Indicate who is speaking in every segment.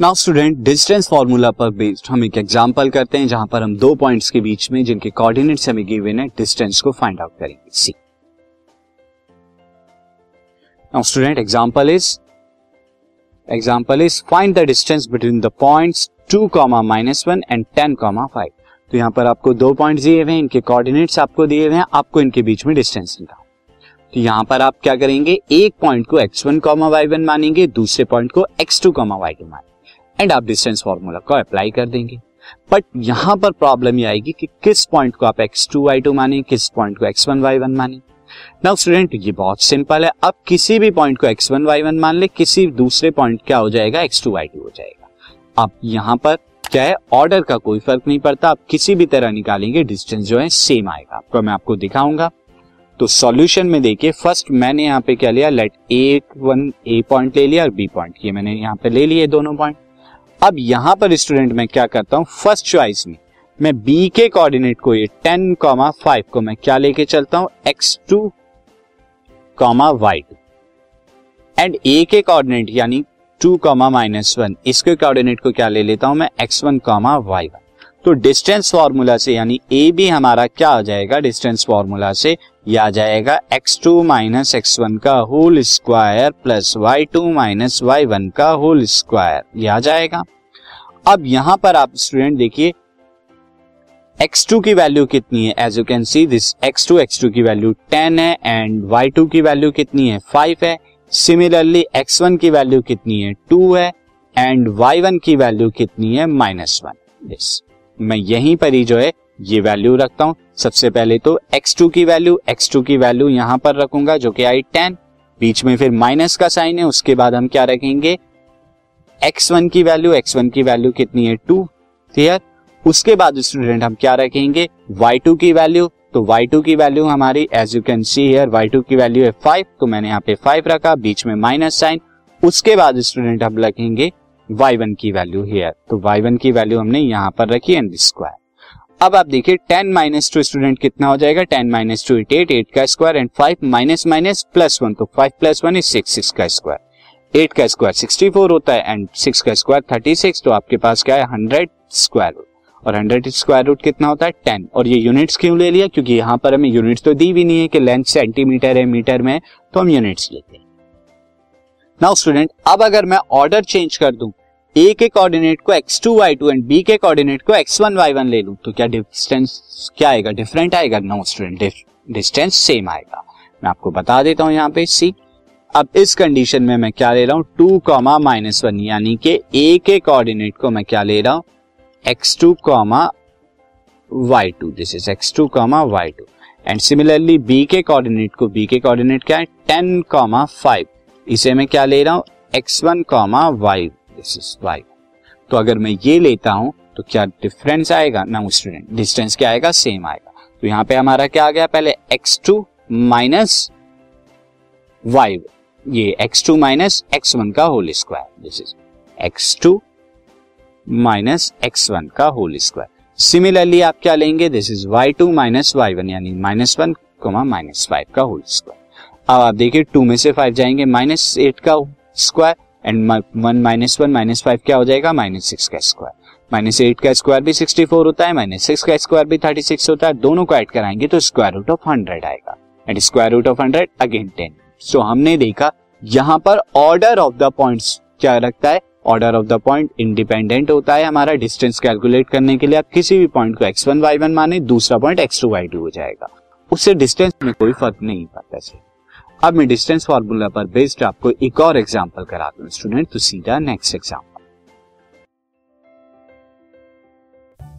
Speaker 1: Now student distance formula पर based हम एक एग्जांपल करते हैं जहाँ पर हम दो पॉइंट्स के बीच में जिनके कोऑर्डिनेट्स हमें गिवन है डिस्टेंस को फाइंड आउट करेंगे। See now student example is example is find the distance between the points 2 comma minus one and 10 comma five तो यहाँ पर आपको दो पॉइंट दिए हुए हैं, इनके कोऑर्डिनेट्स आपको दिए हुए हैं, आपको इनके बीच में डिस्टेंस निकालना तो यहाँ पर आप क्या करेंगे, एक पॉइंट को x one comma y one मानेंगे, दूसरे पॉइंट को x two comma y two मानेंगे। एंड आप डिस्टेंस फॉर्मूला को अप्लाई कर देंगे। बट यहाँ पर प्रॉब्लम ये आएगी कि किस पॉइंट को आप एक्स टू वाई टू माने, किस पॉइंट को एक्स वन वाई वन माने। नाउ स्टूडेंट ये बहुत सिंपल है। अब किसी भी पॉइंट को एक्स वन वाई वन मान ले, किसी दूसरे पॉइंट क्या हो जाएगा? एक्स टू वाई टू हो जाएगा। अब यहाँ पर क्या है? ऑर्डर का कोई फ़र्क नहीं पड़ता। आप किसी भी तरह निकालेंगे डिस्टेंस जो है सेम आएगा। आपको मैं आपको दिखाऊँगा। तो सॉल्यूशन में देखिए फ़र्स्ट मैंने यहाँ पे क्या लिया? Let A one A point ले लिया और बी पॉइंट ये मैंने यहाँ पे ले लिए दोनों पॉइंट अब यहाँ पर स्टूडेंट मैं क्या करता हूँ? फ़र्स्ट चॉइस में मैं बी के कोऑर्डिनेट को ये टेन कॉमा फाइव को मैं क्या लेके चलता हूँ? X two comma y two and A के कोऑर्डिनेट यानी टू कॉमा माइनस वन इसके कोऑर्डिनेट को क्या ले लेता हूँ? मैं x one comma y one तो डिस्टेंस फॉर्मूला से, यानी ए भी हमारा क्या आ जाएगा? डिस्टेंस फॉर्मूला से, यह आ जाएगा x two minus x one का whole square plus y two minus y one का होल स्क्वायर यह आ जाएगा। अब यहाँ पर आप स्टूडेंट देखिए x2 की वैल्यू कितनी है? As you can see this x2 x2 की वैल्यू 10 है एंड y2 की वैल्यू कितनी है? 5 है। सिमिलरली x1 की वैल्यू कितनी है? 2 है एंड y1 की वैल्यू कितनी है? माइनस वन दिस मैं यहीं पर ही जो है, ये वैल्यू रखता हूँ। सबसे पहले तो x2 की वैल्यू x2 की वैल्यू यहाँ पर रखूँगा, जो कि आई टेन। बीच में फिर माइनस का साइन है, उसके बाद हम क्या रखेंगे? x1 की वैल्यू x1 की वैल्यू कितनी है? 2 क्लियर उसके बाद स्टूडेंट हम क्या रखेंगे? y2 की वैल्यू तो y2 की वैल्यू हमारी as you can see here y2 की वैल्यू है फाइव तो मैंने यहाँ पे फाइव रखा, बीच में माइनस साइन उसके बाद स्टूडेंट हम रखेंगे y1 की वैल्यू हियर तो y1 की वैल्यू हमने यहाँ पर रखी एंड स्क्वायर अब आप देखिए टेन माइनस टू स्टूडेंट कितना हो जाएगा? Ten minus two it eight eight का square and five minus minus plus one तो five plus one is six six का स्क्वायर एट का स्क्वायर सिक्सटी फोर होता है एंड सिक्स का स्क्वायर थर्टी सिक्स तो आपके पास क्या है? हंड्रेड स्क्वायर रूट और हंड्रेड स्क्वायर रूट कितना होता है? टेन और ये यूनिट्स क्यों ले लिया? क्योंकि यहाँ पर हमें यूनिट्स तो दी भी नहीं है कि लेंथ सेंटीमीटर है मीटर में तो हम यूनिट्स लेते हैं। नाउ स्टूडेंट अब अगर मैं ऑर्डर चेंज कर दूँ ए के कोऑर्डिनेट को x two y two and B के कोऑर्डिनेट को एक्स वन वाई वन ले लू तो क्या डिस्टेंस क्या आएगा? डिफरेंट आएगा? नो स्टूडेंट डिस्टेंस सेम आएगा। मैं आपको बता देता हूँ यहाँ पे सी अब इस कंडीशन में मैं क्या ले रहा हूँ? टू कॉमा माइनस वन यानी कि ए के कोऑर्डिनेट को मैं क्या ले रहा हूँ? X two comma y two this is x two comma y two and similarly B के कोऑर्डिनेट को बी के कोऑर्डिनेट क्या है? टेन कॉमा फाइव इसे मैं क्या ले रहा हूँ? X one comma y this is y तो अगर मैं ये लेता हूँ तो क्या डिफरेंस आएगा? ना स्टूडेंट डिस्टेंस क्या आएगा? सेम आएगा। तो यहाँ पे हमारा क्या आ गया? पहले एक्स टू माइनस वाई ये x two minus x one का whole square this is x two minus x one का होल स्क्वायर सिमिलरली आप क्या लेंगे? This is y two minus y one यानी minus one comma minus five का whole square अब आप देखिए टू में से फाइव जाएँगे माइनस एट का square and one minus one minus five क्या हो जाएगा? माइनस सिक्स का स्क्वायर माइनस एट का स्क्वायर भी सिक्सटी फोर होता है माइनस सिक्स का स्क्वायर भी थर्टी सिक्स होता है, दोनों को ऐड कराएँगे तो स्क्वायर रूट ऑफ़ हंड्रेड आएगा. And square root of hundred again ten so हमने देखा, यहाँ पर ऑर्डर ऑफ़ द पॉइंट्स क्या रखता है? Order of the point independent होता है हमारा डिस्टेंस कैलकुलेट करने के लिए। आप किसी भी पॉइंट को एक्स वन वाई वन माने, दूसरा point x two y two हो जाएगा। उससे डिस्टेंस में कोई फ़र्क नहीं पड़ता अब मैं डिस्टेंस फॉर्मूला पर बेस्ड आपको एक और एग्ज़ाम्पल करा दू स्टूडेंट तो सीधा next example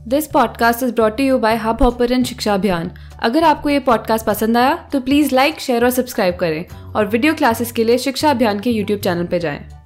Speaker 2: this podcast is brought you by Hubhopper शिक्षा अभियान अगर आपको ये पॉडकास्ट पसंद आया तो प्लीज़ लाइक शेयर और सब्सक्राइब करें और वीडियो क्लासेस के लिए शिक्षा अभियान के यूट्यूब चैनल पर जाएँ।